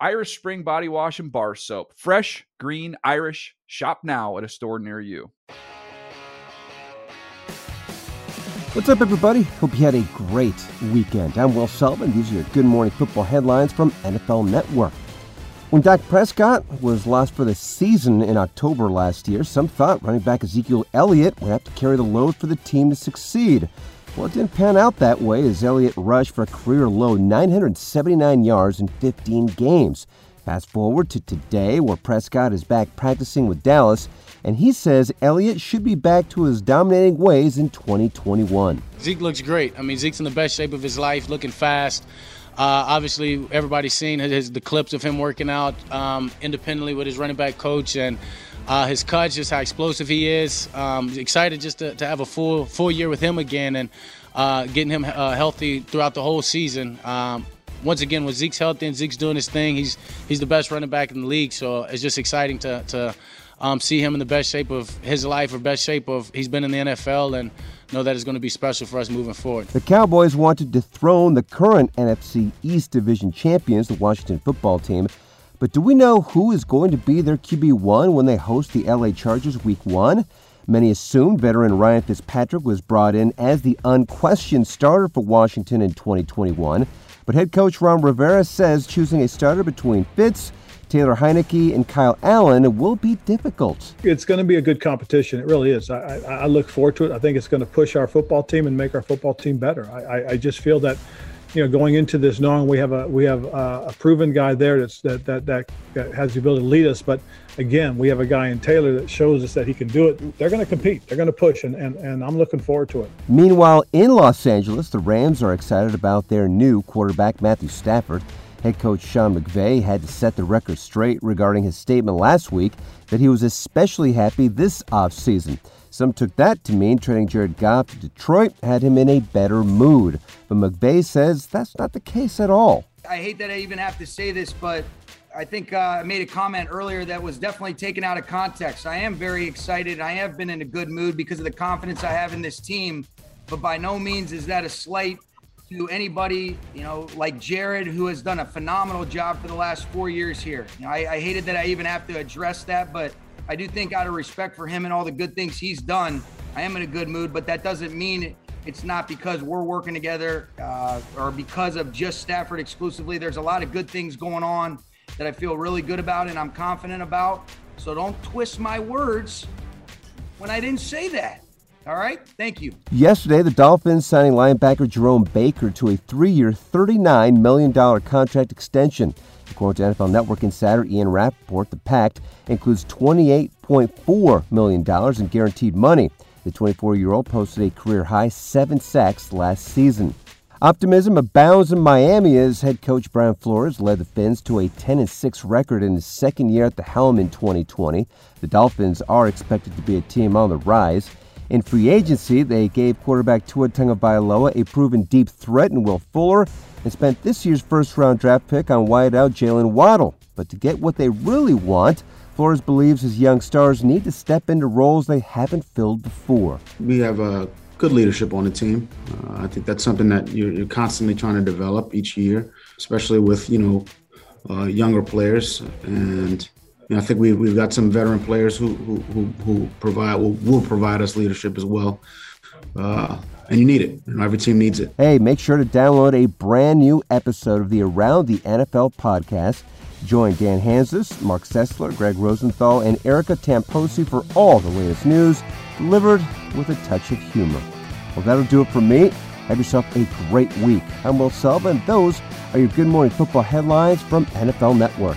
Irish Spring Body Wash and Bar Soap. Fresh, green, Irish. Shop now at a store near you. What's up, everybody? Hope you had a great weekend. I'm Will Sullivan. These are your Good Morning Football headlines from NFL Network. When Dak Prescott was lost for the season in October last year, some thought running back Ezekiel Elliott would have to carry the load for the team to succeed. Well, it didn't pan out that way as Elliott rushed for a career low 979 yards in 15 games. Fast forward to today, where Prescott is back practicing with Dallas, and he says Elliott should be back to his dominating ways in 2021. Zeke looks great. I mean, Zeke's in the best shape of his life, looking fast. Uh, obviously, everybody's seen his, the clips of him working out um, independently with his running back coach, and uh, his cuts, just how explosive he is. Um, excited just to, to, have a full full year with him again and uh, getting him uh, healthy throughout the whole season. Um, once again, when Zeke's healthy and Zeke's doing his thing, he's he's the best running back in the league. So it's just exciting to to um, see him in the best shape of his life or best shape of he's been in the NFL and know that it's going to be special for us moving forward. The Cowboys want to dethrone the current NFC East Division champions, the Washington football team. But do we know who is going to be their QB1 when they host the LA Chargers week one? Many assumed veteran Ryan Fitzpatrick was brought in as the unquestioned starter for Washington in 2021. But head coach Ron Rivera says choosing a starter between Fitz, Taylor Heinicke, and Kyle Allen will be difficult. It's going to be a good competition. It really is. I, I, look forward to it. I think it's going to push our football team and make our football team better. I, I just feel that you know, going into this, knowing we have a we have a, a proven guy there that's that, that that has the ability to lead us. But again, we have a guy in Taylor that shows us that he can do it. They're going to compete. They're going to push, and, and and I'm looking forward to it. Meanwhile, in Los Angeles, the Rams are excited about their new quarterback Matthew Stafford. Head coach Sean McVay had to set the record straight regarding his statement last week that he was especially happy this offseason. Some took that to mean trading Jared Goff to Detroit had him in a better mood. But McVay says that's not the case at all. I hate that I even have to say this, but I think uh, I made a comment earlier that was definitely taken out of context. I am very excited. I have been in a good mood because of the confidence I have in this team, but by no means is that a slight to anybody, you know, like Jared, who has done a phenomenal job for the last four years here. You know, I, I hated that I even have to address that, but I do think out of respect for him and all the good things he's done, I am in a good mood, but that doesn't mean it's not because we're working together uh, or because of just Stafford exclusively. There's a lot of good things going on that I feel really good about and I'm confident about. So don't twist my words when I didn't say that. All right. Thank you. Yesterday, the Dolphins signing linebacker Jerome Baker to a three year, $39 million contract extension. According to NFL Network insider Ian Rapoport, the pact includes $28.4 million in guaranteed money. The 24 year old posted a career high seven sacks last season. Optimism abounds in Miami as head coach Brian Flores led the Fins to a 10 6 record in his second year at the helm in 2020. The Dolphins are expected to be a team on the rise. In free agency, they gave quarterback Tua Tagovailoa a proven deep threat in Will Fuller and spent this year's first round draft pick on wideout Jaylen Waddle. But to get what they really want, Flores believes his young stars need to step into roles they haven't filled before. We have a good leadership on the team. Uh, I think that's something that you're, you're, constantly trying to develop each year, especially with you know uh, younger players. And you know, I think we, we've got some veteran players who who, who, who provide will, will, provide us leadership as well. Uh, and you need it. You know, every team needs it. Hey, make sure to download a brand new episode of the Around the NFL podcast. Join Dan Hanzus, Marc Sessler, Gregg Rosenthal, and Erica Tamposi for all the latest news, delivered with a touch of humor. Well, that'll do it for me. Have yourself a great week. I'm Will Sullivan, and those are your Good Morning Football headlines from NFL Network.